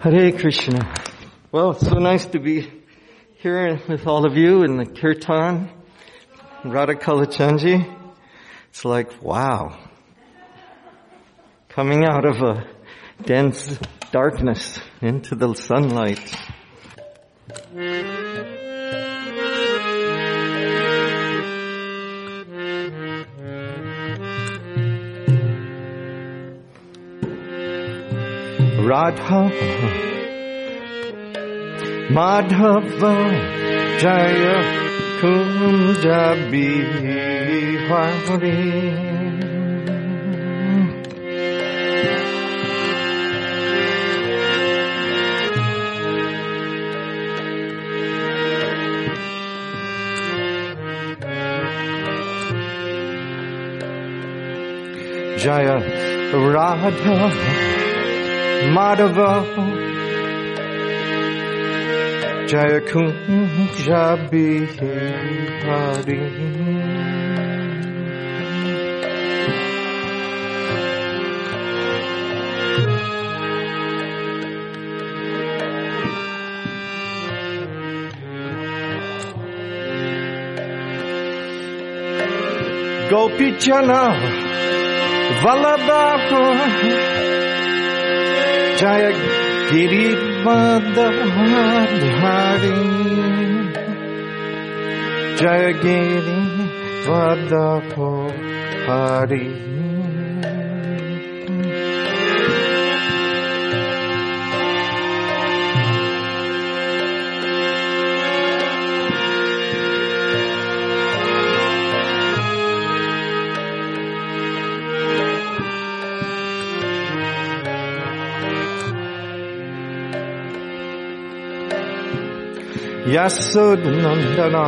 Hare Krishna. Well, it's so nice to be here with all of you in the kirtan, Radha Kalachandji. It's like, wow. Coming out of a dense darkness into the sunlight. Hmm. Radha Madhava Jaya Kunja Jaya Radha Madhava Jaya Kunja Bihari Gopi Jana Vallabha Jaya Girivadhari Jaya Girivadhari Yasodhanandana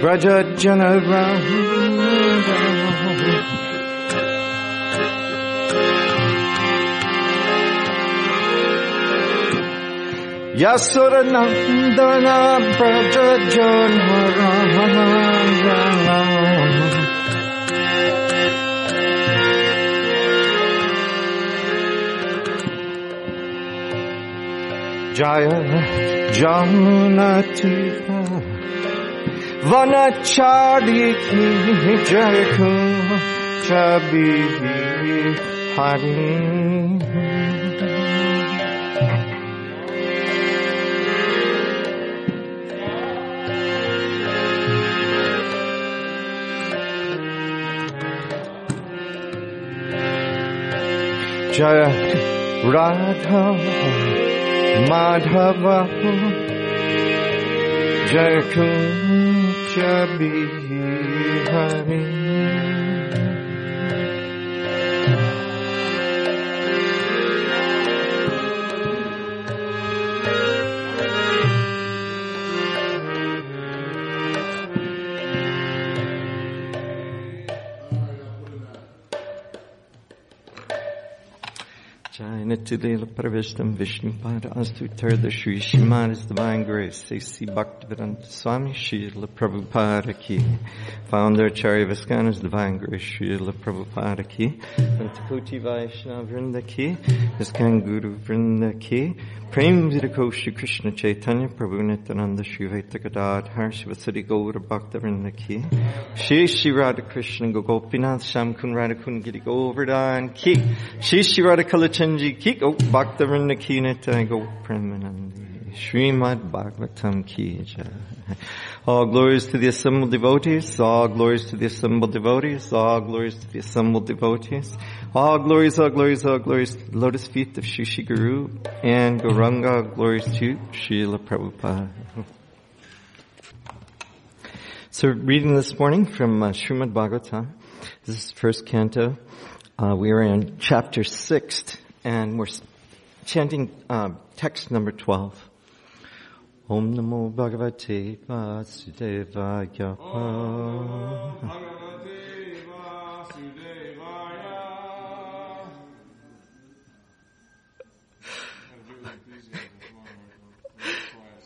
Braja Janaram Yasodhanandana Janaram Jaya Jamunatika Vanachari Jayaku Chabi Jaya Radha Madhava Jayakuncha Bihari Nitya Pravishtam Vishnupada Astu Tirtha Shri Shimana's Divine Grace A.C. Bhaktivedanta Swami Srila Prabhupada Ki. Founder Acharya Vaskana's Divine Grace Srila Prabhupada Ki. Antakuti Vaishnava Vrinda Ki. Viskan Guru Vrinda Ki. Prem Vidako Krishna Chaitanya Prabhu Nityananda Shri Vaita Gadadhar Shivasadi Gaura Bhakta Vrinda Ki. Shri Shri Radha Krishna Gopinath Sham Kun Radha Kun Giri Govardhan Ki. Shri Shri Radha Kalachandji Ki Go Bhakta Vrinda Ki Nitya Go Premanandi. Srimad Bhagavatam Ki Jai. All glories to the assembled devotees, all glories to the assembled devotees, all glories to the assembled devotees, all glories, all glories, all glories to the lotus feet of Shishi Guru and Gauranga, glories to Srila Prabhupada. So reading this morning from uh, Srimad Bhagavatam, this is first canto. Uh, we are in chapter six and we're chanting uh, text number 12. Om Namo Bhagavate Vasudevaya.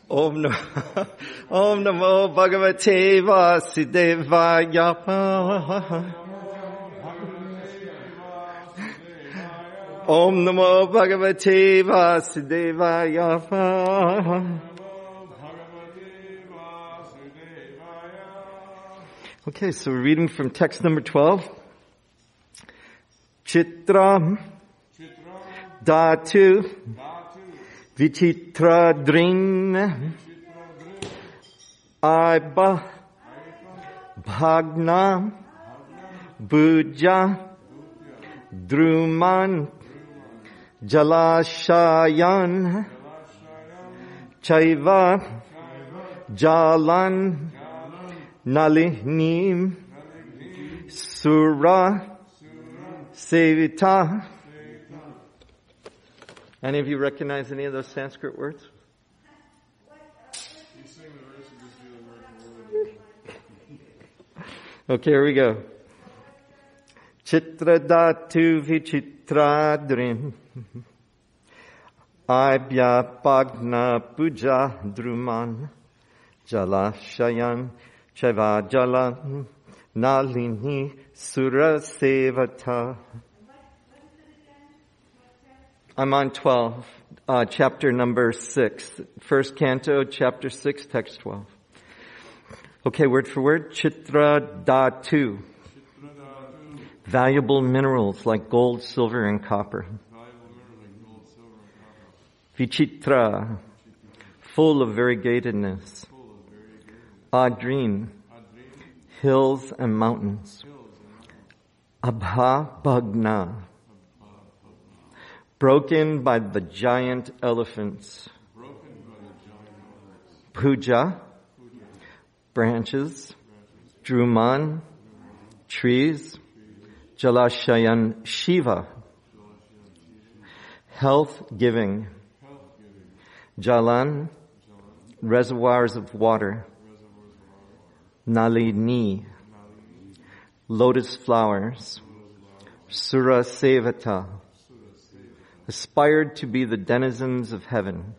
Om Namo, Om Namo Bhagavate Vasudevaya. Om Namo Bhagavate Vasudevaya. Okay, so we're reading from text number 12. Chitram, Datu Vichitra Drin Aiba Bhagna Buja Druman Jalashayan Chaiva Jalan Nalinim Sura Sevita. Any of you recognize any of those Sanskrit words? Okay, here we go. Chitradatu vichitradrim. Aibya pagna puja druman. Jalashayan Cheva Jala Nalini Sura Sevata. I'm on 12, uh, chapter number 6. First canto, chapter 6, text 12. Okay, word for word. Chitra Dhatu. Valuable minerals like gold, silver, and copper. Vichitra. Full of variegatedness. Adrin. Hills and mountains. Abha Bhagna broken by the giant elephants. Puja, branches, Druman, trees, Jalashayan, Shiva, health giving, Jalan, reservoirs of water, Nalini, lotus flowers, Sura Sevata, aspired to be the denizens of heaven.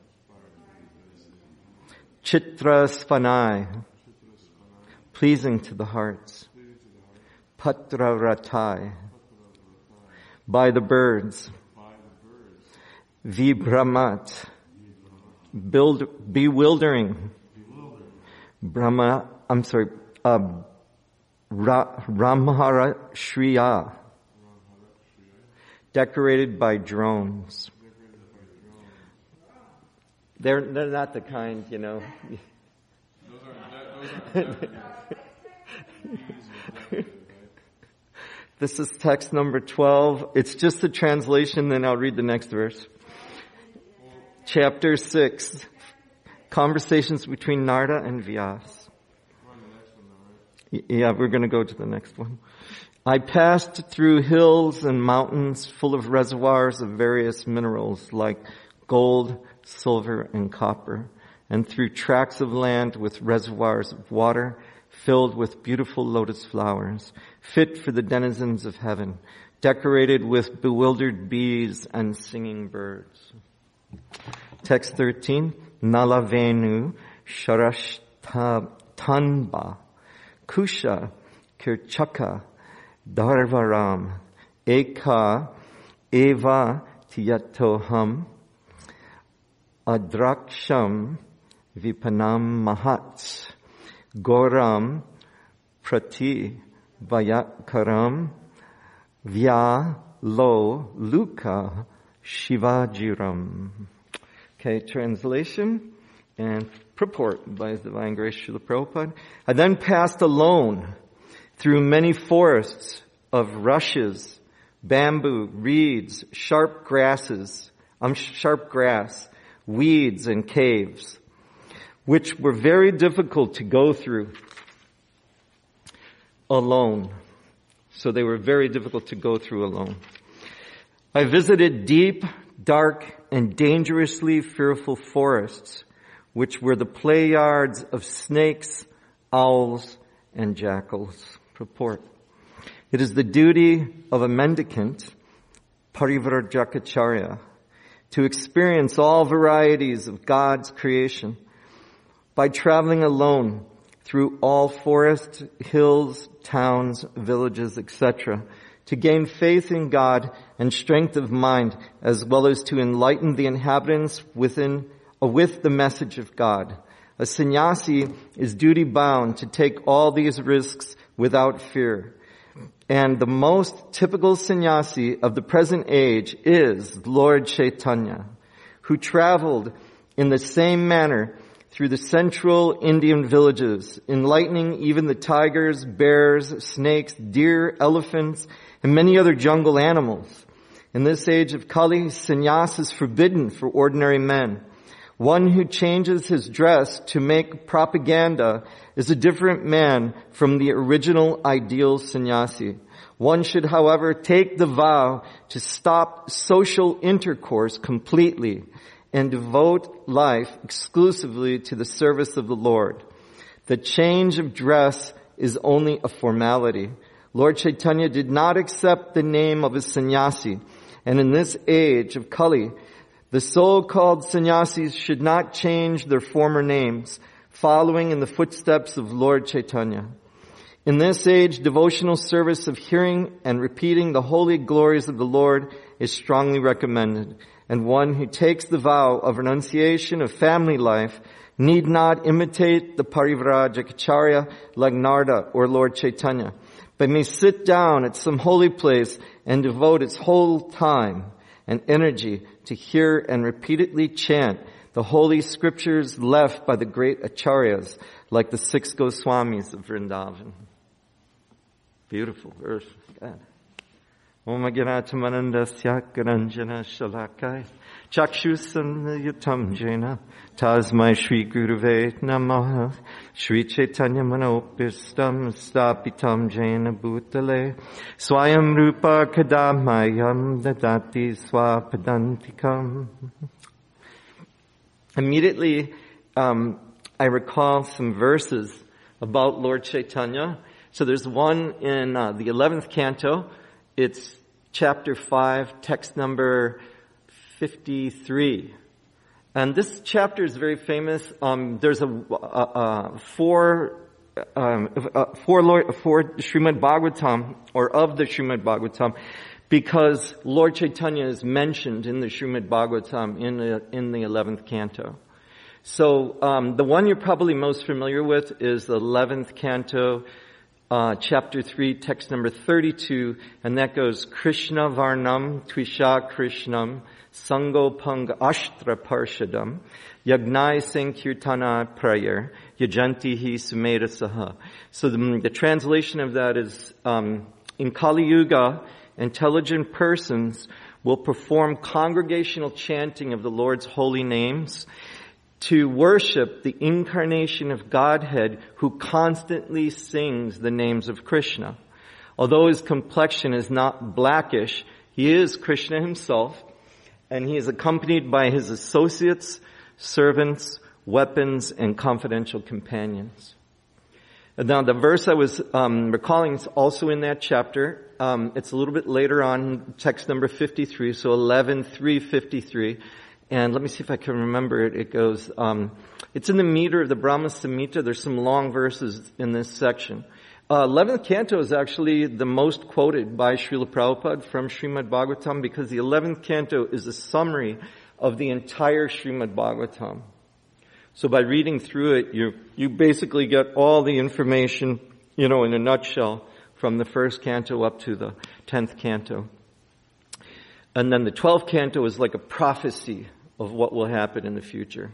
Chitra Svanai, pleasing to the hearts. Patra Ratai, by the birds. Vibramat, build, bewildering. Brahma, I'm sorry, uh, Ra, Ramhara Shriya, decorated by drones. They're, they're not the kind, you know. this is text number 12. It's just a translation, then I'll read the next verse. Chapter 6. Conversations between Narda and Vyas. Yeah, we're going to go to the next one. I passed through hills and mountains full of reservoirs of various minerals like gold, silver, and copper, and through tracts of land with reservoirs of water filled with beautiful lotus flowers, fit for the denizens of heaven, decorated with bewildered bees and singing birds. Text 13, Nalavenu Sharashtanba Kusha Kirchaka Darvaram Eka Eva Tiyatoham Adraksham Vipanam Mahat Goram Prati Vayakaram Vya Lo Luka Shivajiram. Okay, translation and purport by His Divine Grace Srila Prabhupada. I then passed alone through many forests of rushes, bamboo, reeds, sharp grasses, um, sharp grass, weeds and caves, which were very difficult to go through alone. So they were very difficult to go through alone. I visited deep, dark, and dangerously fearful forests, which were the play yards of snakes, owls, and jackals. Purport. It is the duty of a mendicant, Parivrajacharya, to experience all varieties of God's creation by traveling alone through all forests, hills, towns, villages, etc., to gain faith in God and strength of mind, as well as to enlighten the inhabitants within, uh, with the message of God. A sannyasi is duty bound to take all these risks without fear. And the most typical sannyasi of the present age is Lord Chaitanya, who traveled in the same manner through the central Indian villages, enlightening even the tigers, bears, snakes, deer, elephants, and many other jungle animals. In this age of Kali, sannyas is forbidden for ordinary men. One who changes his dress to make propaganda is a different man from the original ideal sannyasi. One should, however, take the vow to stop social intercourse completely and devote life exclusively to the service of the Lord. The change of dress is only a formality. Lord Chaitanya did not accept the name of a sannyasi, and in this age of Kali, the so-called sannyasis should not change their former names, following in the footsteps of Lord Chaitanya. In this age, devotional service of hearing and repeating the holy glories of the Lord is strongly recommended, and one who takes the vow of renunciation of family life need not imitate the Parivrajacharya like Narada or Lord Chaitanya, but may sit down at some holy place and devote its whole time and energy to hear and repeatedly chant the holy scriptures left by the great acharyas like the six Goswamis of Vrindavan. Beautiful verse. God. Om Agnatamanandasya Garanjana Shalakai Chakshusam Jena Tasmai Shri Guruve Namaha Shri Chaitanya Manopistam Stapitam Jena Bhutale Swayam Rupa Kadamayam Dadati Swapadantikam Immediately, um, I recall some verses about Lord Chaitanya. So there's one in uh, the 11th canto. It's chapter 5, text number 53. And this chapter is very famous. Um, there's a, a, a four, um, a, four, Lord, four Srimad Bhagavatam, or of the Srimad Bhagavatam, because Lord Chaitanya is mentioned in the Srimad Bhagavatam in the, in the 11th canto. So um, the one you're probably most familiar with is the 11th canto, uh, chapter 3, text number 32, and that goes, Krishna Varnam Twisha Krishnam Sango Pang Ashtra Parshadam Yagnai Sankirtana Prayer Yajanti Hi Sumeda Saha. So the, the, translation of that is, um, in Kali Yuga, intelligent persons will perform congregational chanting of the Lord's holy names to worship the incarnation of Godhead who constantly sings the names of Krishna. Although his complexion is not blackish, he is Krishna himself, and he is accompanied by his associates, servants, weapons, and confidential companions. Now, the verse I was um, recalling is also in that chapter. Um, it's a little bit later on, text number 53, so 11, 353. And let me see if I can remember it. It goes, um, it's in the meter of the Brahma Samhita. There's some long verses in this section. Uh, 11th canto is actually the most quoted by Srila Prabhupada from Srimad Bhagavatam because the 11th canto is a summary of the entire Srimad Bhagavatam. So by reading through it, you, you basically get all the information, you know, in a nutshell from the first canto up to the 10th canto. And then the 12th canto is like a prophecy of what will happen in the future.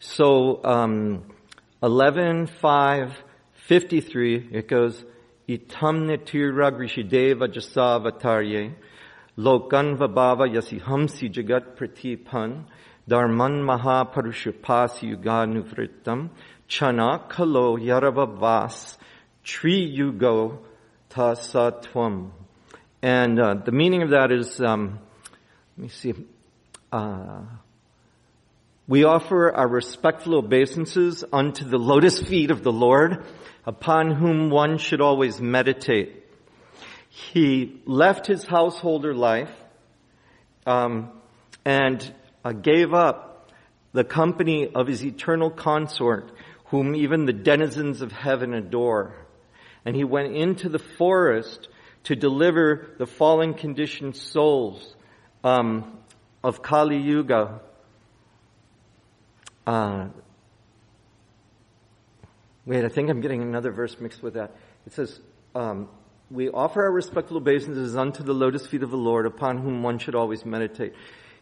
So, um, 11, 5, 53, it goes, Itamne tira grishideva jasavatarye, lokanva bhava yasi hamsi jagat pratipan, Dharman Mahaparushapasi Yuganuvritam Chana Kalo Yaravavas Tri Yugo Tasatwam. And uh, the meaning of that is, um, let me see, uh, we offer our respectful obeisances unto the lotus feet of the Lord, upon whom one should always meditate. He left his householder life, um, and uh, gave up the company of his eternal consort, whom even the denizens of heaven adore. And he went into the forest to deliver the fallen conditioned souls um, of Kali Yuga. Uh, wait, I think I'm getting another verse mixed with that. It says, um, we offer our respectful obeisances unto the lotus feet of the Lord, upon whom one should always meditate.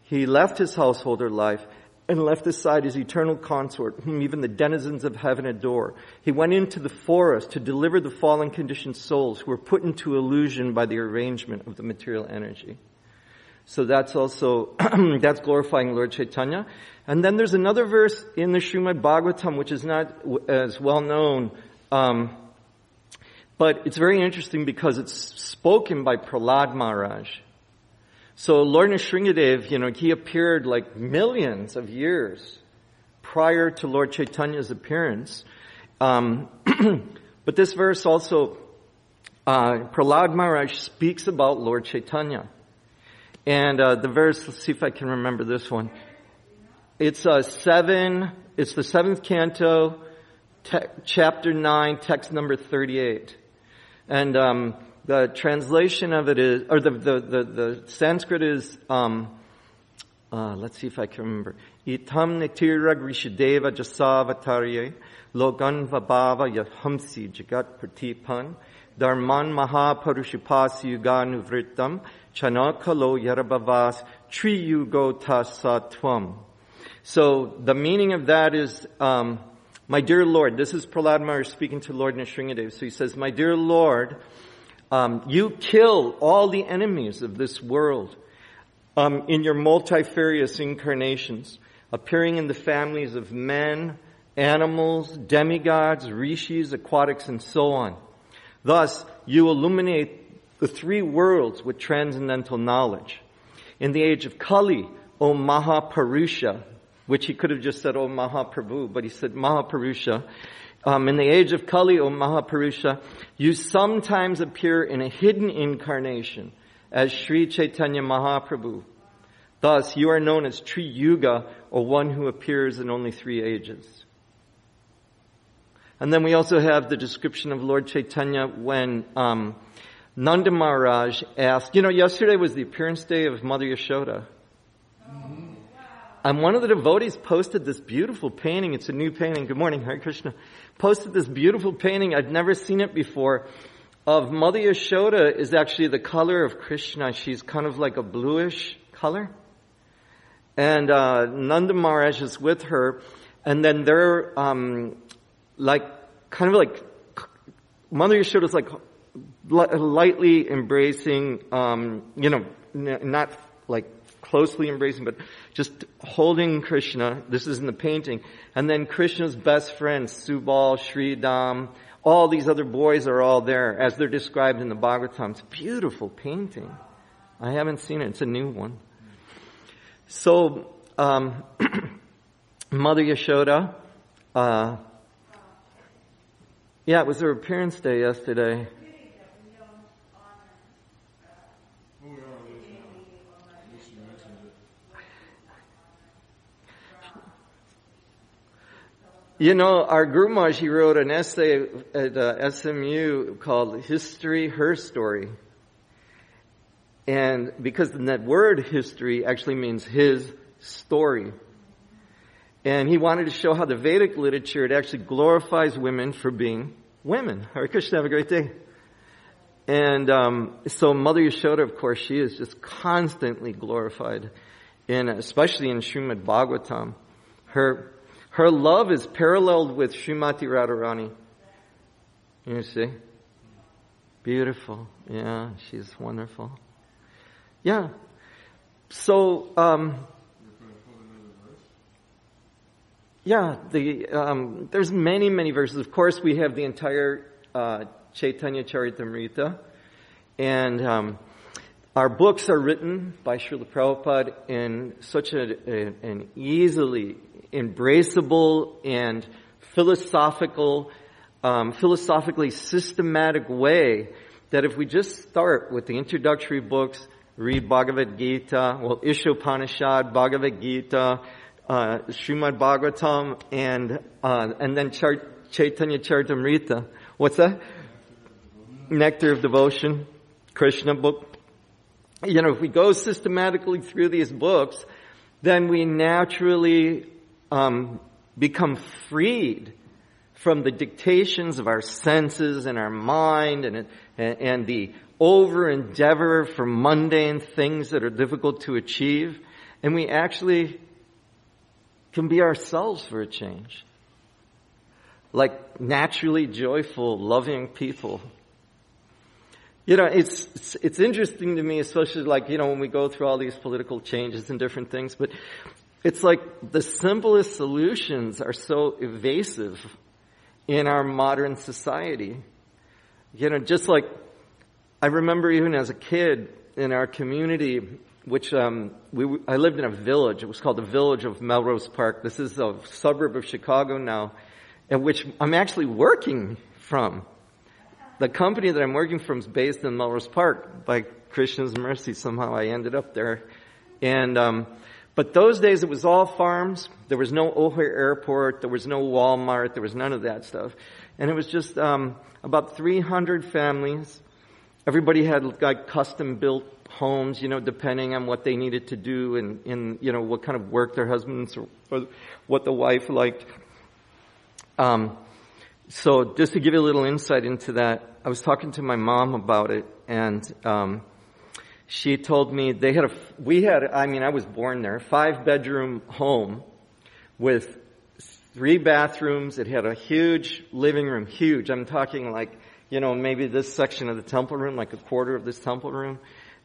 He left his householder life and left aside his eternal consort, whom even the denizens of heaven adore. He went into the forest to deliver the fallen conditioned souls who were put into illusion by the arrangement of the material energy. So that's also, that's glorifying Lord Chaitanya. And then there's another verse in the Srimad Bhagavatam, which is not as well known, um, but it's very interesting because it's spoken by Prahlad Maharaj. So Lord Nrsingadev, you know, he appeared like millions of years prior to Lord Chaitanya's appearance. Um, but this verse also, uh, Prahlad Maharaj speaks about Lord Chaitanya. And uh, the verse, let's see if I can remember this one. It's uh, seven, it's the seventh canto, te- chapter nine, text number 38. And um, the translation of it is, or the, the, the, the Sanskrit is, um, uh, let's see if I can remember. Itam nitira grishadeva jasavatarye logan vabhava yahamsi jagat pratipan dharman mahaparushipasi yuganuvritam chanakalo yarabhavas triyugo tasatvam. So the meaning of that is, um, my dear Lord, this is Prahlad Maharaj speaking to Lord Nrsingadev. So he says, my dear Lord, um, you kill all the enemies of this world um, in your multifarious incarnations, appearing in the families of men, animals, demigods, rishis, aquatics, and so on. Thus, you illuminate the three worlds with transcendental knowledge. In the age of Kali, O Mahapurusha, which he could have just said, O Mahaprabhu, but he said Mahapurusha, um, in the age of Kali, O Mahapurusha, you sometimes appear in a hidden incarnation as Sri Chaitanya Mahaprabhu. Thus, you are known as Tri Yuga, or one who appears in only three ages. And then we also have the description of Lord Chaitanya when um, Nanda Maharaj asked, you know, yesterday was the appearance day of Mother Yashoda. Mm-hmm. And one of the devotees posted this beautiful painting. It's a new painting. Good morning, Hare Krishna. Posted this beautiful painting. I'd never seen it before. Of Mother Yashoda is actually the color of Krishna. She's kind of like a bluish color. And uh, Nanda Maharaj is with her. And then they're um, like, kind of like, Mother Yashoda is like lightly embracing, um, you know, not like closely embracing, but just holding Krishna. This is in the painting. And then Krishna's best friends, Subal, Sridham, all these other boys are all there as they're described in the Bhagavatam. It's a beautiful painting. I haven't seen it. It's a new one. So, um, Mother Yashoda, uh, yeah, it was her appearance day yesterday. You know, our Guru he wrote an essay at uh, SMU called History, Her Story. And because that word history actually means his story. And he wanted to show how the Vedic literature, it actually glorifies women for being women. Hare Krishna, have a great day. And um, so Mother Yashoda, of course, she is just constantly glorified, in, especially in Srimad Bhagavatam. Her her love is paralleled with Srimati Radharani. You see? Beautiful. Yeah, she's wonderful. Yeah. So, um, yeah, the, um, there's many, many verses. Of course, we have the entire uh, Chaitanya Charitamrita, and um, our books are written by Srila Prabhupada in such a, a, an easily embraceable and philosophical, um, philosophically systematic way that if we just start with the introductory books, read Bhagavad Gita, well, Ishopanishad, Bhagavad Gita, uh, Srimad Bhagavatam, and, uh, and then Chart- Chaitanya Charitamrita. What's that? Nectar of Devotion. Krishna book. You know, if we go systematically through these books, then we naturally um, become freed from the dictations of our senses and our mind and, and, and the over endeavor for mundane things that are difficult to achieve. And we actually can be ourselves for a change. Like naturally joyful, loving people. You know, it's, it's, it's interesting to me, especially like, you know, when we go through all these political changes and different things, but it's like the simplest solutions are so evasive in our modern society. You know, just like I remember even as a kid in our community, which um, we, I lived in a village. It was called the Village of Melrose Park. This is a suburb of Chicago now, in which I'm actually working from. The company that I'm working from is based in Melrose Park. By Christian's mercy, somehow I ended up there. And um, but those days it was all farms. There was no O'Hare Airport. There was no Walmart. There was none of that stuff. And it was just um, about 300 families. Everybody had like custom built homes, you know, depending on what they needed to do and, and you know, what kind of work their husbands or, or what the wife liked. Um, so just to give you a little insight into that, I was talking to my mom about it and, um, she told me they had a, we had, I mean, I was born there, five bedroom home with three bathrooms. It had a huge living room, huge. I'm talking like, you know, maybe this section of the temple room, like a quarter of this temple room.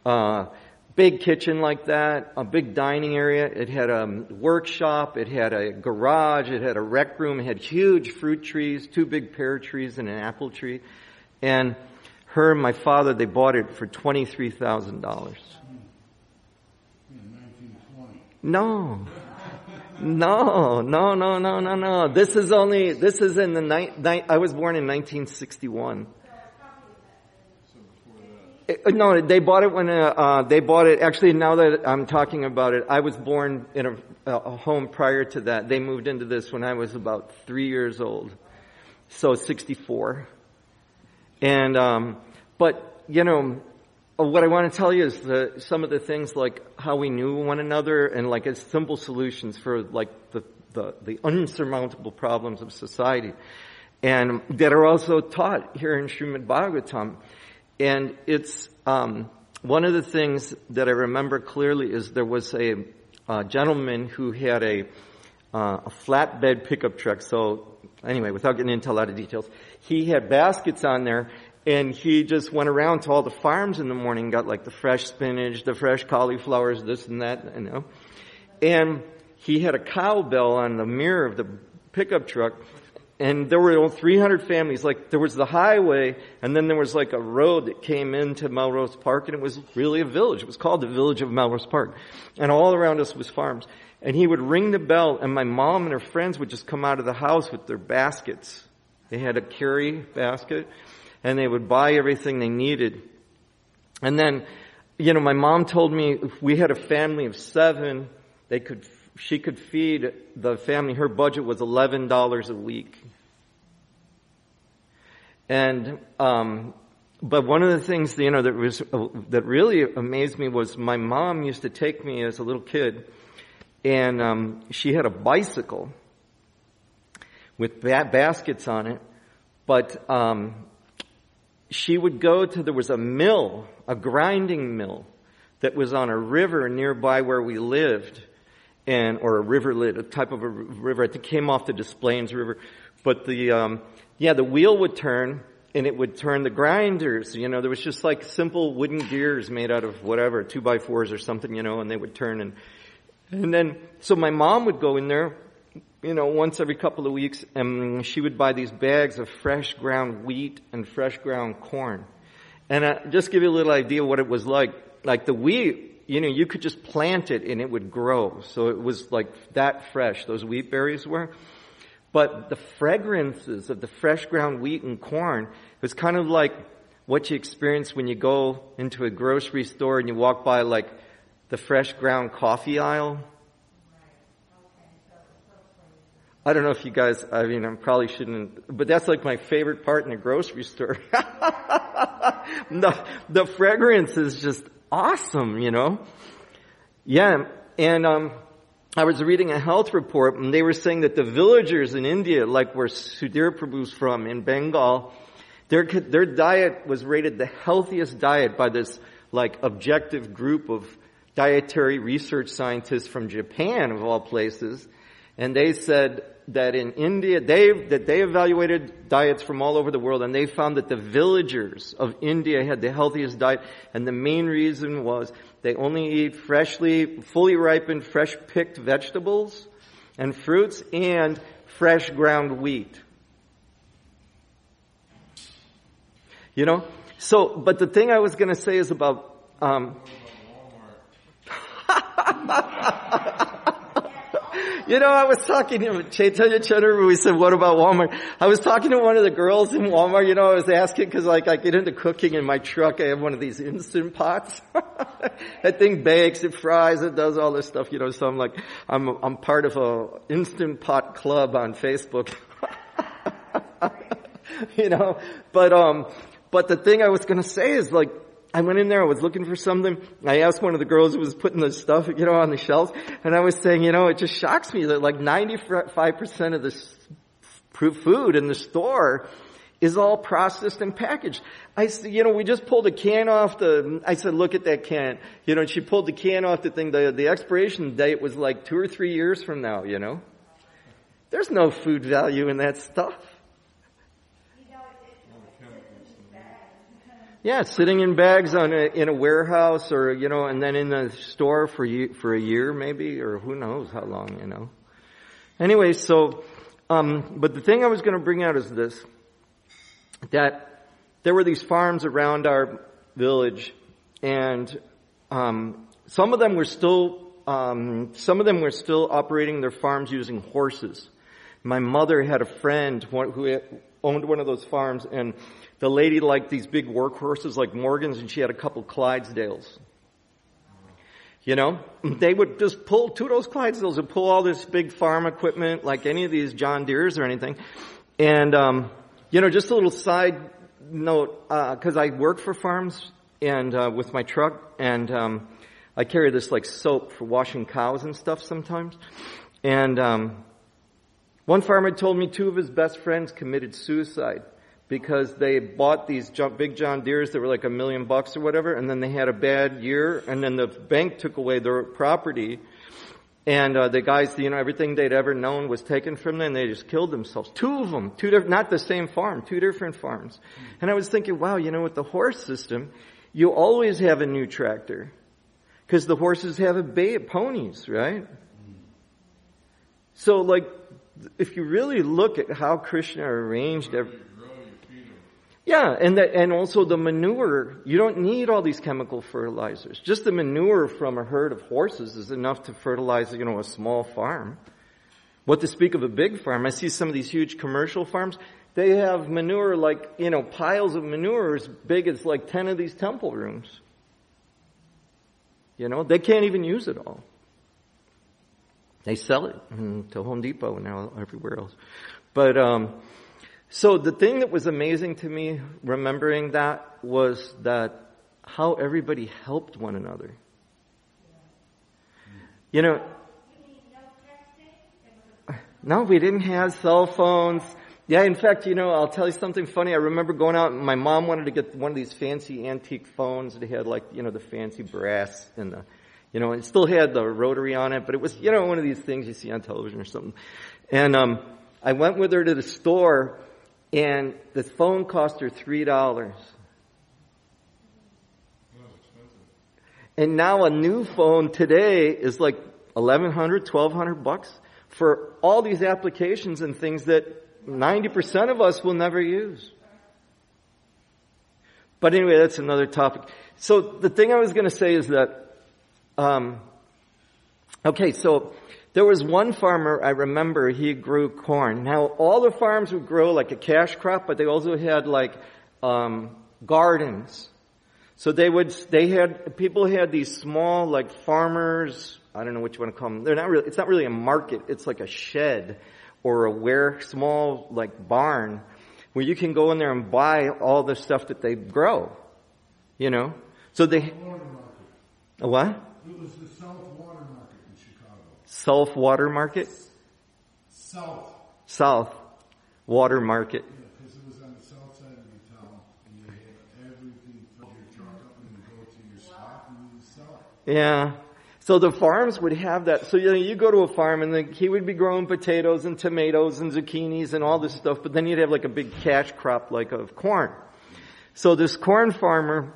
Uh, big kitchen like that, a big dining area. It had a workshop. It had a garage. It had a rec room. It had huge fruit trees, two big pear trees and an apple tree. And her and my father, they bought it for $23,000. No. No, no, no, no, no, no. This is only, this is in the night, ni- I was born in 1961. It, uh, no, they bought it when, uh, uh, they bought it, actually now that I'm talking about it, I was born in a, a home prior to that. They moved into this when I was about three years old. So 64. And, um, but, you know, what I want to tell you is the, some of the things like how we knew one another and like as simple solutions for like the, the, the unsurmountable problems of society and that are also taught here in Srimad Bhagavatam. And it's, um, one of the things that I remember clearly is there was a, a gentleman who had a, uh, a flatbed pickup truck. So anyway, without getting into a lot of details, he had baskets on there and he just went around to all the farms in the morning, got like the fresh spinach, the fresh cauliflowers, this and that, you know. And he had a cowbell on the mirror of the pickup truck. And there were 300 families. Like there was the highway, and then there was like a road that came into Melrose Park, and it was really a village. It was called the Village of Melrose Park, and all around us was farms. And he would ring the bell, and my mom and her friends would just come out of the house with their baskets. They had a carry basket, and they would buy everything they needed. And then, you know, my mom told me if we had a family of seven, they could, she could feed the family, her budget was $11 a week. And, um, but one of the things, you know, that was, uh, that really amazed me was my mom used to take me as a little kid and, um, she had a bicycle with ba- baskets on it, but, um, she would go to, there was a mill, a grinding mill that was on a river nearby where we lived and, or a riverlet, a type of a river. I think came off the Des Plaines River. But the, um, yeah, the wheel would turn and it would turn the grinders. You know, there was just like simple wooden gears made out of whatever, two by fours or something, you know, and they would turn and, and then, so my mom would go in there you know, once every couple of weeks, and she would buy these bags of fresh ground wheat and fresh ground corn. And uh, just give you a little idea what it was like. Like the wheat, you know, you could just plant it and it would grow. So it was like that fresh, those wheat berries were. But the fragrances of the fresh ground wheat and corn was kind of like what you experience when you go into a grocery store and you walk by like the fresh ground coffee aisle I don't know if you guys, I mean, I probably shouldn't, but that's like my favorite part in a grocery store. the, the fragrance is just awesome, you know? Yeah, and, um, I was reading a health report and they were saying that the villagers in India, like where Sudhir Prabhu's from in Bengal, their, their diet was rated the healthiest diet by this like objective group of dietary research scientists from Japan of all places. And they said that in India, they, that they evaluated diets from all over the world and they found that the villagers of India had the healthiest diet and the main reason was they only eat freshly, fully ripened, fresh picked vegetables and fruits and fresh ground wheat. You know? So, but the thing I was gonna say is about, um, You know, I was talking to Chaitanya Chandra, we said, what about Walmart? I was talking to one of the girls in Walmart, you know, I was asking cause like I get into cooking in my truck, I have one of these instant pots. that thing bakes, it fries, it does all this stuff, you know, so I'm like, I'm, I'm part of a instant pot club on Facebook. you know, but um, but the thing I was gonna say is like, I went in there, I was looking for something. I asked one of the girls who was putting the stuff, you know, on the shelves, and I was saying, you know, it just shocks me that like 95% of the food in the store is all processed and packaged. I said, you know, we just pulled a can off the, I said, look at that can. You know, and she pulled the can off the thing, the, the expiration date was like two or three years from now, you know. There's no food value in that stuff. Yeah, sitting in bags on a, in a warehouse or, you know, and then in the store for you, for a year maybe, or who knows how long, you know. Anyway, so, um, but the thing I was going to bring out is this, that there were these farms around our village and, um, some of them were still, um, some of them were still operating their farms using horses. My mother had a friend who owned one of those farms and the lady liked these big workhorses like Morgans and she had a couple Clydesdales. You know, they would just pull two of those Clydesdales and pull all this big farm equipment like any of these John Deeres or anything. And, um, you know, just a little side note, uh, cause I work for farms and, uh, with my truck and, um, I carry this like soap for washing cows and stuff sometimes. And, um, one farmer told me two of his best friends committed suicide because they bought these big John Deeres that were like a million bucks or whatever, and then they had a bad year, and then the bank took away their property, and uh, the guys, you know, everything they'd ever known was taken from them, and they just killed themselves. Two of them, two different, not the same farm, two different farms. And I was thinking, wow, you know, with the horse system, you always have a new tractor, because the horses have a ba- ponies, right? So, like, if you really look at how Krishna arranged everything, yeah, and that, and also the manure, you don't need all these chemical fertilizers. Just the manure from a herd of horses is enough to fertilize, you know, a small farm. What to speak of a big farm? I see some of these huge commercial farms. They have manure like, you know, piles of manure as big as like 10 of these temple rooms. You know, they can't even use it all. They sell it to Home Depot and now everywhere else. But, um, so the thing that was amazing to me remembering that was that how everybody helped one another. You know, no, we didn't have cell phones. Yeah, in fact, you know, I'll tell you something funny. I remember going out and my mom wanted to get one of these fancy antique phones that had like, you know, the fancy brass and the, you know, it still had the rotary on it, but it was, you know, one of these things you see on television or something. And, um, I went with her to the store and the phone cost her three dollars. And now a new phone today is like 1100, 1200 bucks for all these applications and things that 90% of us will never use. But anyway, that's another topic. So the thing I was going to say is that, um, okay, so there was one farmer, I remember, he grew corn. Now, all the farms would grow like a cash crop, but they also had like, um, gardens. So they would, they had, people had these small like farmers, I don't know what you want to call them. They're not really, it's not really a market, it's like a shed or a where, small like barn where you can go in there and buy all the stuff that they grow. You know? So they, a what? It was the South Water Market in Chicago. South Water Market? South. South Water Market. Yeah, because it was on the south side of the town, and you had everything, fill your truck up and you go to your spot and you sell it. Yeah. So the farms would have that. So you know, you go to a farm and the, he would be growing potatoes and tomatoes and zucchinis and all this stuff, but then you'd have like a big cash crop like of corn. So this corn farmer,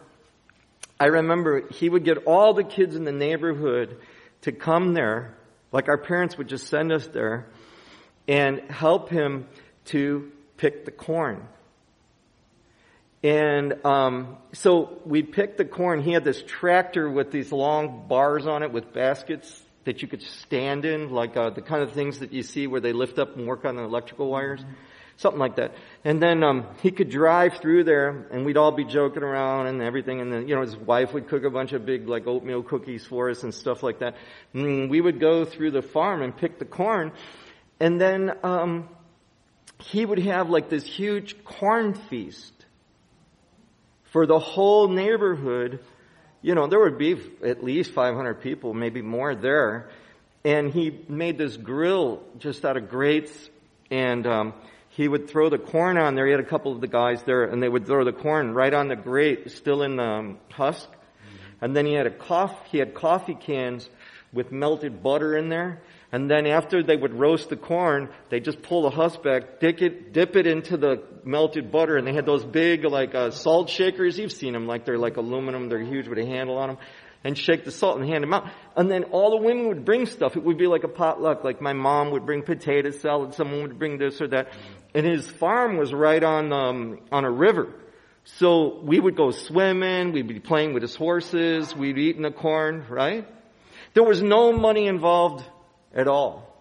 I remember he would get all the kids in the neighborhood to come there, like our parents would just send us there, and help him to pick the corn. And um, so we'd pick the corn. He had this tractor with these long bars on it with baskets that you could stand in, like uh, the kind of things that you see where they lift up and work on the electrical wires, something like that. And then um, he could drive through there, and we'd all be joking around and everything. And then you know his wife would cook a bunch of big like oatmeal cookies for us and stuff like that. And we would go through the farm and pick the corn, and then um, he would have like this huge corn feast for the whole neighborhood. You know, there would be at least 500 people, maybe more there. And he made this grill just out of grates and, um, he would throw the corn on there. He had a couple of the guys there and they would throw the corn right on the grate, still in the um, husk. And then he had a coffee, he had coffee cans with melted butter in there. And then after they would roast the corn, they just pull the husk back, dip it, dip it into the melted butter, and they had those big like uh, salt shakers. You've seen them, like they're like aluminum, they're huge with a handle on them, and shake the salt and hand them out. And then all the women would bring stuff. It would be like a potluck. Like my mom would bring potato salad, someone would bring this or that, and his farm was right on um, on a river. So we would go swimming, we'd be playing with his horses, we'd be eating the corn, right? There was no money involved at all.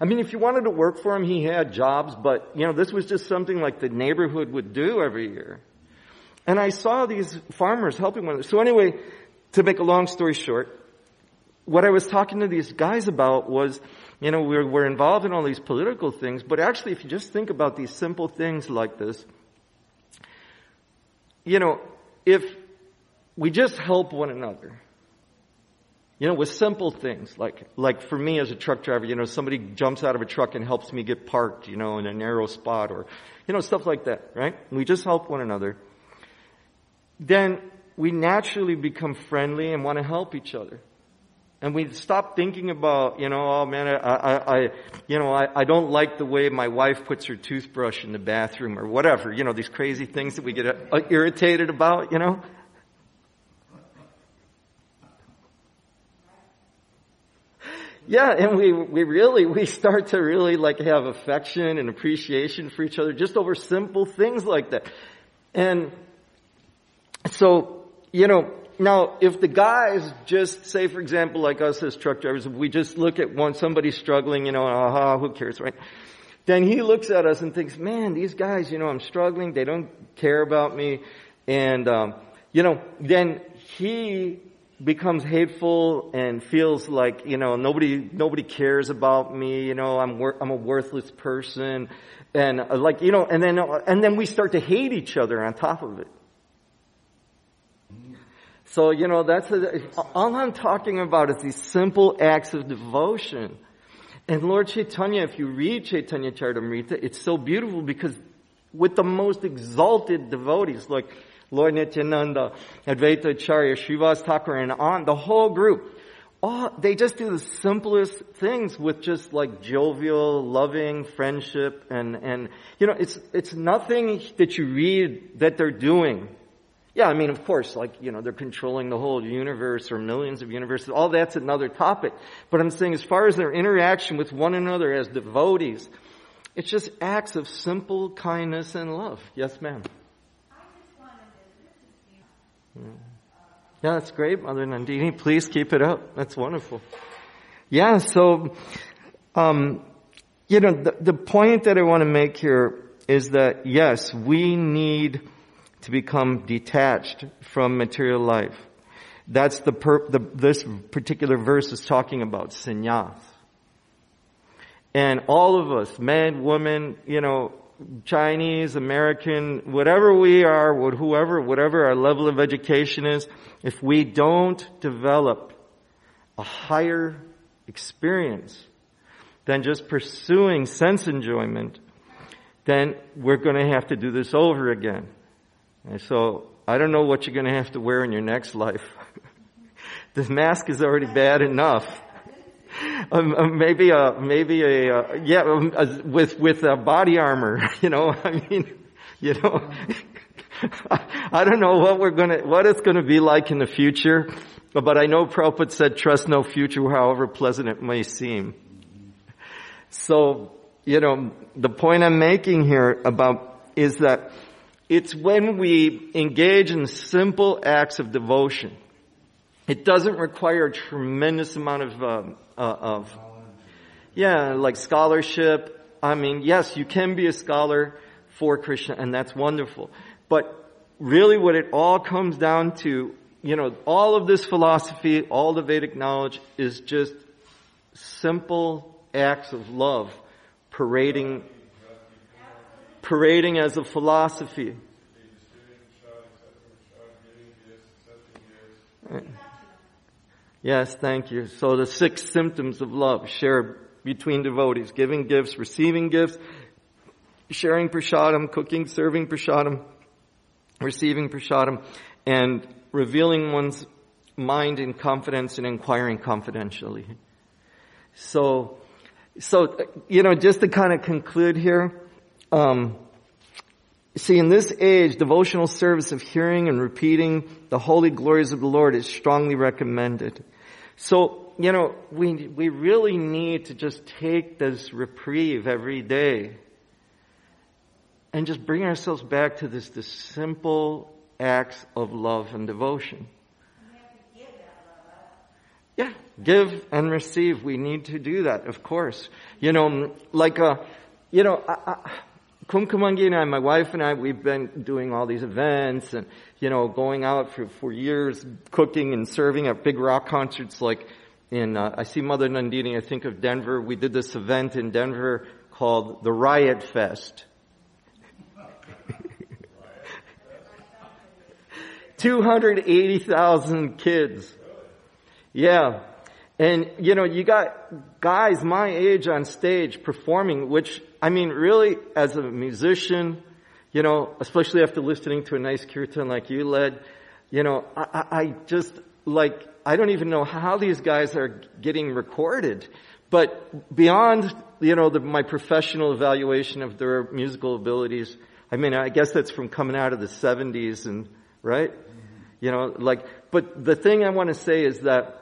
I mean, if you wanted to work for him, he had jobs, but, you know, this was just something like the neighborhood would do every year. And I saw these farmers helping one another. So anyway, to make a long story short, what I was talking to these guys about was, you know, we're, we're involved in all these political things, but actually if you just think about these simple things like this, you know, if we just help one another, you know, with simple things, like, like for me as a truck driver, you know, somebody jumps out of a truck and helps me get parked, you know, in a narrow spot or, you know, stuff like that, right? We just help one another. Then we naturally become friendly and want to help each other. And we stop thinking about, you know, oh man, I, I, I you know, I, I don't like the way my wife puts her toothbrush in the bathroom or whatever, you know, these crazy things that we get uh, irritated about, you know. Yeah, and we, we really, we start to really like have affection and appreciation for each other just over simple things like that. And so, you know, now if the guys just say, for example, like us as truck drivers, if we just look at one, somebody struggling, you know, aha, who cares, right? Then he looks at us and thinks, man, these guys, you know, I'm struggling. They don't care about me. And, um, you know, then he becomes hateful and feels like you know nobody nobody cares about me you know i'm wor- i'm a worthless person and uh, like you know and then uh, and then we start to hate each other on top of it so you know that's a, all i'm talking about is these simple acts of devotion and lord chaitanya if you read chaitanya charitamrita it's so beautiful because with the most exalted devotees like Lord Nityananda, Advaita Acharya, Srivas Thakur, and on, the whole group. All, they just do the simplest things with just like jovial, loving friendship and, and, you know, it's, it's nothing that you read that they're doing. Yeah, I mean, of course, like, you know, they're controlling the whole universe or millions of universes. All that's another topic. But I'm saying as far as their interaction with one another as devotees, it's just acts of simple kindness and love. Yes, ma'am. Yeah, that's great, Mother Nandini. Please keep it up. That's wonderful. Yeah, so, um, you know, the, the point that I want to make here is that yes, we need to become detached from material life. That's the, per, the this particular verse is talking about sannyas. And all of us, men, women, you know, Chinese, American, whatever we are, whoever, whatever our level of education is, if we don't develop a higher experience than just pursuing sense enjoyment, then we're going to have to do this over again. And so I don't know what you're going to have to wear in your next life. the mask is already bad enough. Um, um, maybe a maybe a uh, yeah um, uh, with with a body armor. You know, I mean, you know, I don't know what we're gonna what it's gonna be like in the future, but I know Prabhupada said, "Trust no future, however pleasant it may seem." So, you know, the point I'm making here about is that it's when we engage in simple acts of devotion. It doesn't require a tremendous amount of, uh, uh, of, yeah, like scholarship. I mean, yes, you can be a scholar for Krishna, and that's wonderful. But really, what it all comes down to, you know, all of this philosophy, all the Vedic knowledge is just simple acts of love parading parading as a philosophy. Yes, thank you. So the six symptoms of love shared between devotees, giving gifts, receiving gifts, sharing prasadam, cooking, serving prasadam, receiving prasadam, and revealing one's mind in confidence and inquiring confidentially. So, so, you know, just to kind of conclude here, um, see, in this age, devotional service of hearing and repeating the holy glories of the Lord is strongly recommended. So, you know, we, we really need to just take this reprieve every day and just bring ourselves back to this, this simple acts of love and devotion. Yeah, give and receive. We need to do that, of course. You know, like, uh, you know, I, I, Kumkumangi and I, my wife and I, we've been doing all these events and, you know, going out for, for years, cooking and serving at big rock concerts like in, uh, I see Mother Nandini, I think of Denver. We did this event in Denver called the Riot Fest. 280,000 kids. Yeah. And, you know, you got guys my age on stage performing, which, I mean, really, as a musician, you know, especially after listening to a nice kirtan like you led, you know, I, I just, like, I don't even know how these guys are getting recorded. But beyond, you know, the, my professional evaluation of their musical abilities, I mean, I guess that's from coming out of the 70s and, right? You know, like, but the thing I want to say is that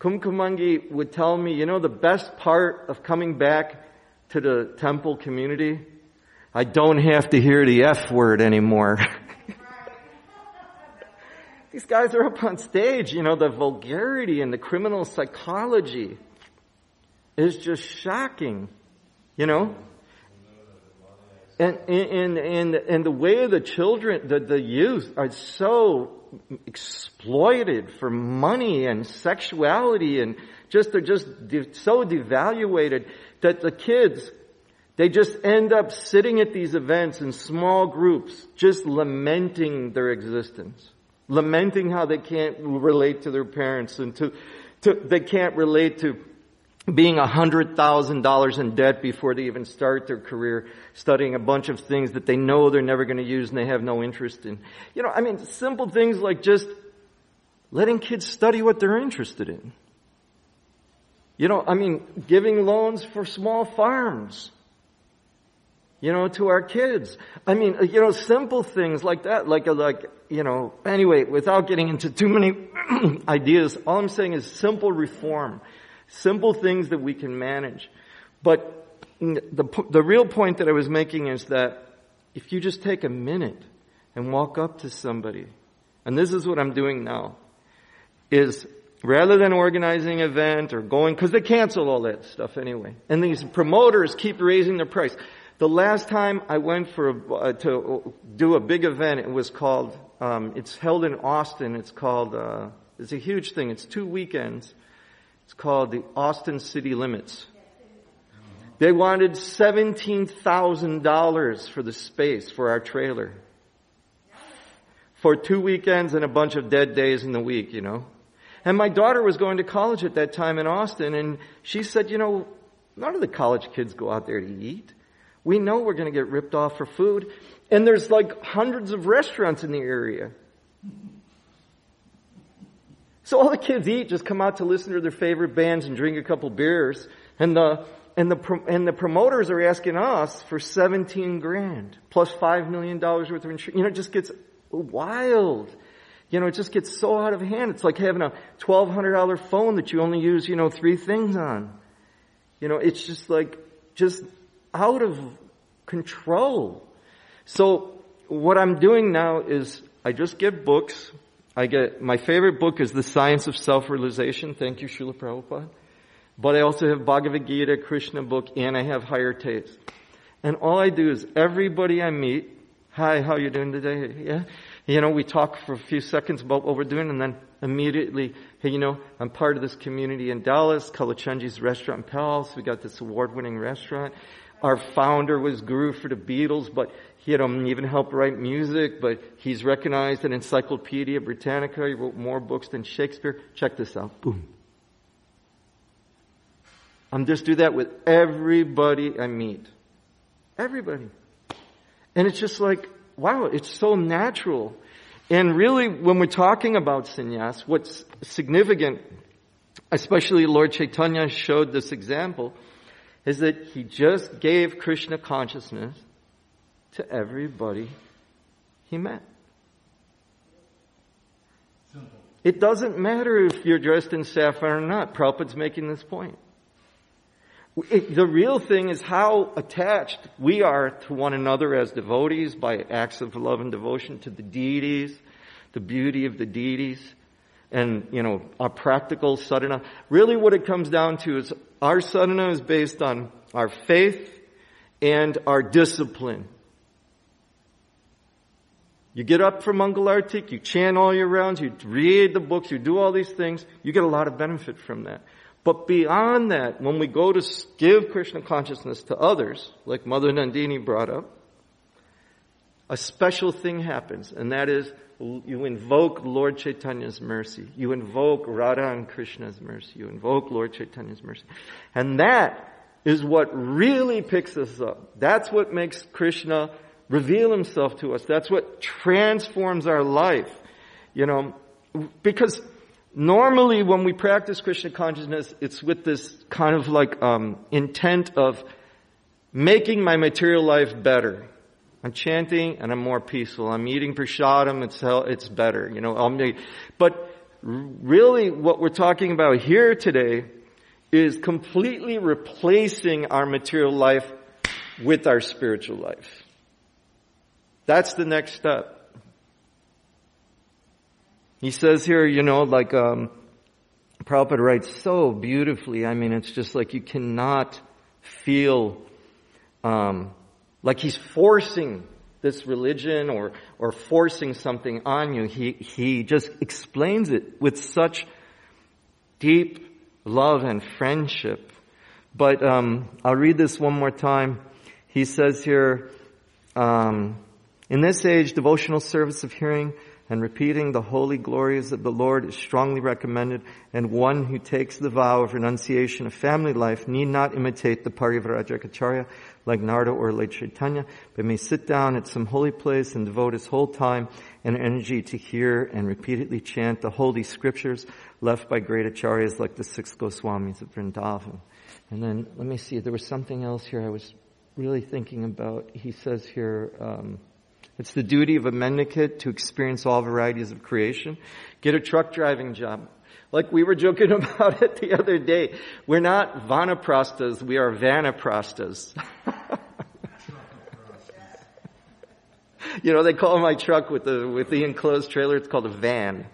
Kumkumangi would tell me, you know, the best part of coming back to the temple community? I don't have to hear the F word anymore. These guys are up on stage, you know, the vulgarity and the criminal psychology is just shocking, you know? And, and, and, and the way the children, the, the youth are so exploited for money and sexuality and just, they're just so devaluated that the kids, they just end up sitting at these events in small groups, just lamenting their existence. Lamenting how they can't relate to their parents and to, to they can't relate to being a hundred thousand dollars in debt before they even start their career, studying a bunch of things that they know they're never going to use and they have no interest in. You know, I mean, simple things like just letting kids study what they're interested in. You know, I mean, giving loans for small farms. You know, to our kids. I mean, uh, you know, simple things like that, like, uh, like, you know, anyway, without getting into too many ideas, all I'm saying is simple reform. Simple things that we can manage. But the, the real point that I was making is that if you just take a minute and walk up to somebody, and this is what I'm doing now, is rather than organizing an event or going, because they cancel all that stuff anyway, and these promoters keep raising their price. The last time I went for a, uh, to do a big event, it was called. Um, it's held in Austin. It's called. Uh, it's a huge thing. It's two weekends, it's called the Austin City Limits. They wanted $17,000 for the space for our trailer. For two weekends and a bunch of dead days in the week, you know. And my daughter was going to college at that time in Austin and she said, you know, none of the college kids go out there to eat. We know we're going to get ripped off for food. And there's like hundreds of restaurants in the area. So all the kids eat, just come out to listen to their favorite bands and drink a couple beers. And the, and the, and the promoters are asking us for 17 grand plus $5 million worth of insurance. You know, it just gets wild. You know, it just gets so out of hand. It's like having a $1,200 phone that you only use, you know, three things on. You know, it's just like, just out of control. So what I'm doing now is I just get books. I get, my favorite book is The Science of Self-Realization. Thank you, Srila Prabhupada. But I also have Bhagavad Gita, Krishna book, and I have Higher Taste. And all I do is everybody I meet, hi, how you doing today? Yeah. You know, we talk for a few seconds about what we're doing and then immediately, hey, you know, I'm part of this community in Dallas, Kalachandji's Restaurant in Palace. We got this award-winning restaurant. Our founder was guru for the Beatles, but he had um, even helped write music, but he's recognized in Encyclopedia Britannica. He wrote more books than Shakespeare. Check this out. Boom. I'm just do that with everybody I meet. Everybody. And it's just like, wow, it's so natural. And really, when we're talking about sannyas, what's significant, especially Lord Chaitanya showed this example, is that he just gave Krishna consciousness to everybody he met. Simple. It doesn't matter if you're dressed in saffron or not. Prabhupada's making this point. It, the real thing is how attached we are to one another as devotees by acts of love and devotion to the deities, the beauty of the deities, and, you know, our practical sadhana. Really what it comes down to is our sadhana is based on our faith and our discipline. You get up for Mangalartik, you chant all your rounds, you read the books, you do all these things, you get a lot of benefit from that. But beyond that, when we go to give Krishna consciousness to others, like Mother Nandini brought up, a special thing happens, and that is you invoke Lord Chaitanya's mercy. You invoke Radha and Krishna's mercy. You invoke Lord Chaitanya's mercy. And that is what really picks us up. That's what makes Krishna reveal himself to us. That's what transforms our life. You know, because normally when we practice Krishna consciousness, it's with this kind of like um, intent of making my material life better. I'm chanting and I'm more peaceful. I'm eating prasadam, it's it's better, you know. but really what we're talking about here today is completely replacing our material life with our spiritual life. That's the next step. He says here, you know, like, um, Prabhupada writes so beautifully. I mean, it's just like you cannot feel, um, like he's forcing this religion or, or forcing something on you. He, he just explains it with such deep love and friendship. But, um, I'll read this one more time. He says here, um, in this age, devotional service of hearing and repeating the holy glories of the Lord is strongly recommended, and one who takes the vow of renunciation of family life need not imitate the Parivrajakacharya like Narada or Lord Chaitanya, but may sit down at some holy place and devote his whole time and energy to hear and repeatedly chant the holy scriptures left by great acharyas like the six Goswamis of Vrindavan. And then, let me see, there was something else here I was really thinking about. He says here, um, it's the duty of a mendicant to experience all varieties of creation. Get a truck driving job. Like we were joking about it the other day. We're not vanaprastas, we are vanaprastas. you know, they call my truck with the, with the enclosed trailer, it's called a van.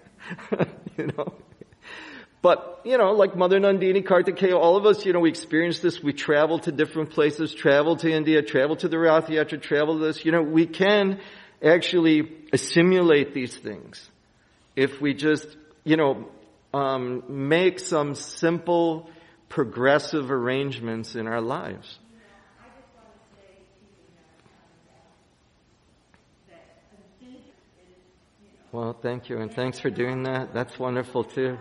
you know? But, you know, like Mother Nandini, Kartikeya, all of us, you know, we experience this. We travel to different places, travel to India, travel to the Rath Yatra, travel to this. You know, we can actually assimilate these things if we just, you know, um, make some simple, progressive arrangements in our lives. Well, thank you, and thanks for doing that. That's wonderful too.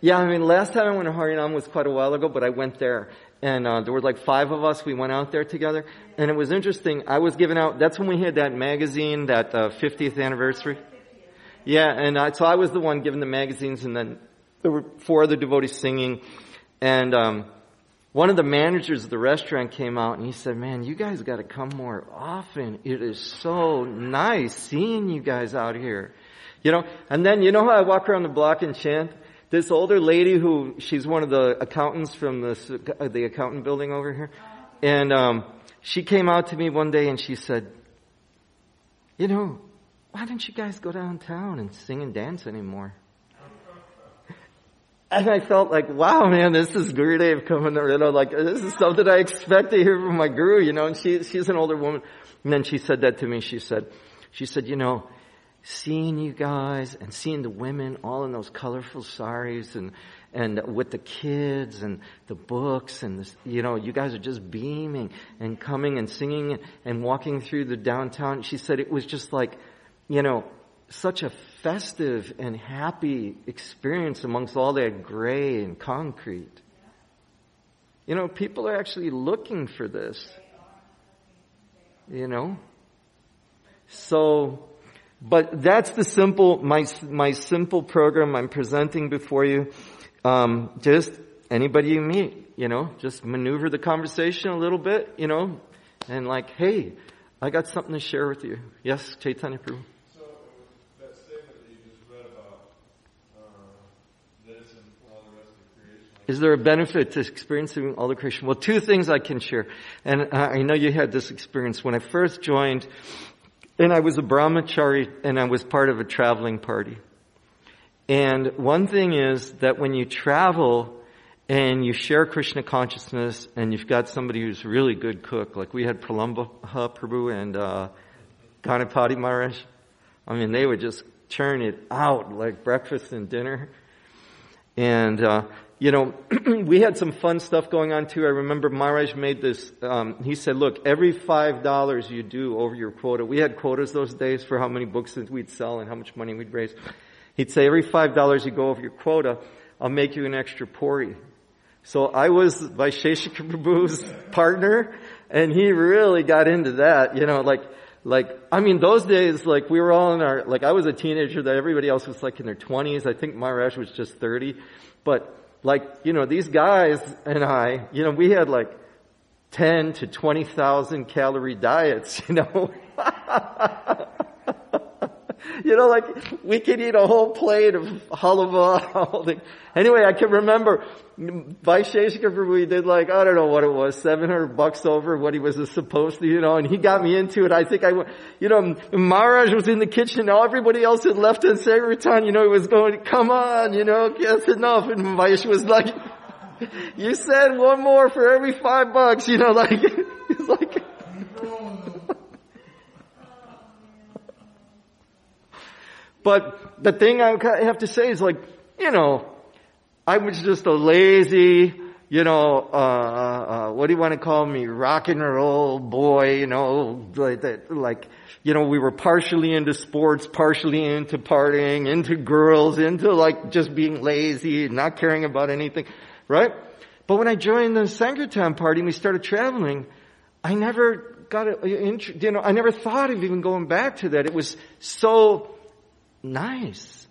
Yeah, I mean, last time I went to Harinam was quite a while ago, but I went there, and uh, there were like five of us. We went out there together, and it was interesting. I was giving out. That's when we had that magazine, that uh, 50th anniversary. Yeah, and I, so I was the one giving the magazines, and then there were four other devotees singing, and um, one of the managers of the restaurant came out and he said, "Man, you guys got to come more often. It is so nice seeing you guys out here." You know, and then you know how I walk around the block and chant this older lady who she's one of the accountants from the the accountant building over here, and um, she came out to me one day and she said, "You know, why don't you guys go downtown and sing and dance anymore?" And I felt like, wow, man, this is Gurudev coming, you know, like, this is something I expect to hear from my guru, you know, and she, she's an older woman. And then she said that to me. She said, she said, you know, seeing you guys and seeing the women all in those colorful saris and and with the kids and the books and this, you know you guys are just beaming and coming and singing and walking through the downtown. She said it was just like you know such a festive and happy experience amongst all that gray and concrete. You know people are actually looking for this you know? So but that's the simple, my, my simple program I'm presenting before you. Um, just anybody you meet, you know, just maneuver the conversation a little bit, you know, and like, hey, I got something to share with you. Yes, Chaitanya Prabhu. So that statement that you just read about this and all the rest of creation. Is there a benefit to experiencing all the creation? Well, two things I can share. And I know you had this experience. When I first joined, and I was a brahmachari and I was part of a traveling party. And one thing is that when you travel and you share Krishna consciousness and you've got somebody who's really good cook, like we had Pralamba Prabhu and uh, Ganapati Maharaj. I mean, they would just churn it out like breakfast and dinner. And uh, you know, we had some fun stuff going on too. I remember Maharaj made this, um, he said, look, every five dollars you do over your quota, we had quotas those days for how many books that we'd sell and how much money we'd raise. He'd say, every five dollars you go over your quota, I'll make you an extra puri. So I was Vaisheshika Prabhu's partner, and he really got into that, you know, like, like, I mean, those days, like, we were all in our, like, I was a teenager that everybody else was like in their 20s. I think Maharaj was just 30. But like, you know, these guys and I, you know, we had like 10 to 20,000 calorie diets, you know. you know, like we could eat a whole plate of halava. anyway, I can remember by Vaisheshika we did like, I don't know what it was, 700 bucks over what he was supposed to, you know, and he got me into it. I think I went, you know, Maharaj was in the kitchen, now everybody else had left in Sankirtan, you know, he was going, come on, you know, that's enough. And Vaish was like, you said one more for every five bucks, you know, like, he's like, But the thing I have to say is like, you know, I was just a lazy, you know, uh, uh, what do you want to call me? Rock and roll boy, you know, like, that, like, you know, we were partially into sports, partially into partying, into girls, into like just being lazy, not caring about anything, right? But when I joined the Sankirtan party and we started traveling, I never got a, you know, I never thought of even going back to that. It was so nice.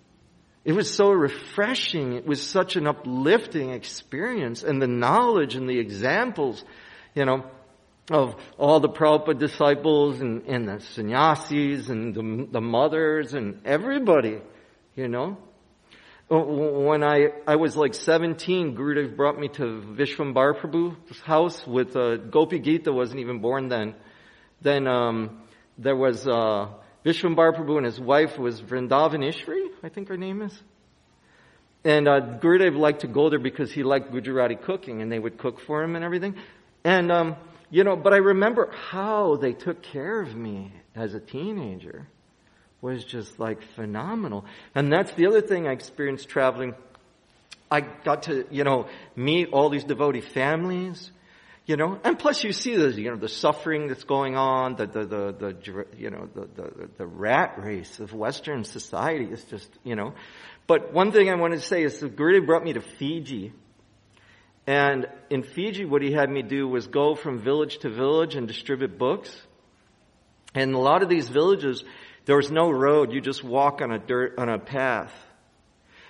It was so refreshing. It was such an uplifting experience and the knowledge and the examples, you know, of all the Prabhupada disciples and, and the sannyasis and the, the mothers and everybody, you know. When I, I was like 17, Gurudev brought me to Vishwambar Prabhu's house with, uh, Gopi Gita wasn't even born then. Then, um, there was, uh, Vishwambar Prabhu and his wife was Vrindavaneshwari, I think her name is. And uh, Gurudev liked to go there because he liked Gujarati cooking, and they would cook for him and everything. And um, you know, but I remember how they took care of me as a teenager was just like phenomenal. And that's the other thing I experienced traveling. I got to, you know, meet all these devotee families. You know, and plus you see the, you know, the suffering that's going on, the, the, the, the you know, the, the, the rat race of Western society is just, you know. But one thing I wanted to say is the Gurudev brought me to Fiji. And in Fiji, what he had me do was go from village to village and distribute books. And a lot of these villages, there was no road. You just walk on a dirt, on a path.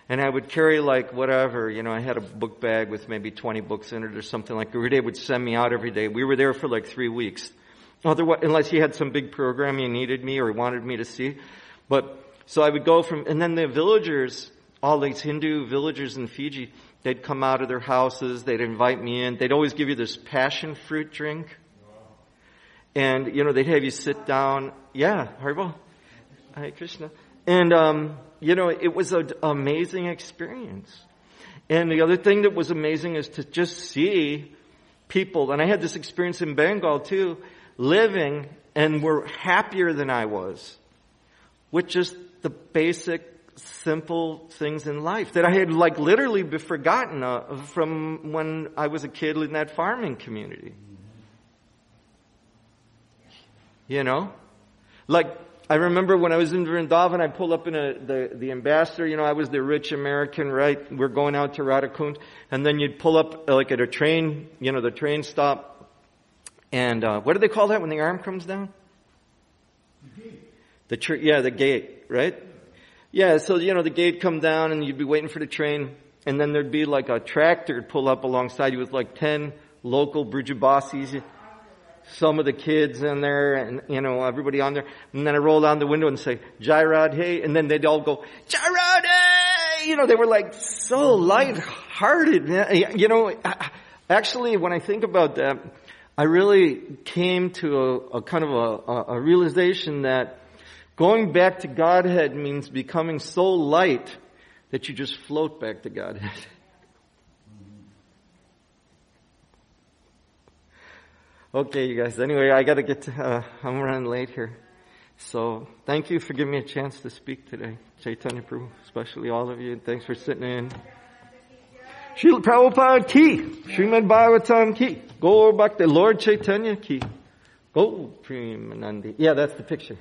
And I would carry like whatever, you know, I had a book bag with maybe 20 books in it or something like Gurudev would send me out every day. We were there for like three weeks. Otherwise, unless he had some big program he needed me or wanted me to see. But, so I would go from, and then the villagers, all these Hindu villagers in Fiji, they'd come out of their houses, they'd invite me in, they'd always give you this passion fruit drink. And, you know, they'd have you sit down. Yeah, Haribol. Hare Krishna. And, um, you know, it was an amazing experience. And the other thing that was amazing is to just see people, and I had this experience in Bengal too, living and were happier than I was with just the basic, simple things in life that I had like literally forgotten uh, from when I was a kid in that farming community. You know? Like, I remember when I was in Vrindavan, I pulled up in a, the, the ambassador, you know, I was the rich American, right? We're going out to Radhakund. And then you'd pull up uh, like at a train, you know, the train stop. And, uh, what do they call that when the arm comes down? The gate. The tr- yeah, the gate, right? Yeah, so, you know, the gate come down and you'd be waiting for the train. And then there'd be like a tractor pull up alongside you with like 10 local Brijabasis some of the kids in there and, you know, everybody on there. And then I roll down the window and say, Jairad, hey. And then they'd all go, Jairad, hey! You know, they were like so light-hearted. You know, actually, when I think about that, I really came to a, a kind of a, a realization that going back to Godhead means becoming so light that you just float back to Godhead. Okay, you guys. Anyway, I gotta get to, uh, I'm running late here. So, thank you for giving me a chance to speak today. Chaitanya Prabhu, especially all of you, and thanks for sitting in. Srila Prabhupada ki, Srimad Bhagavatam ki, go back to Lord Chaitanya ki, go Premanandi. Yeah, that's the picture.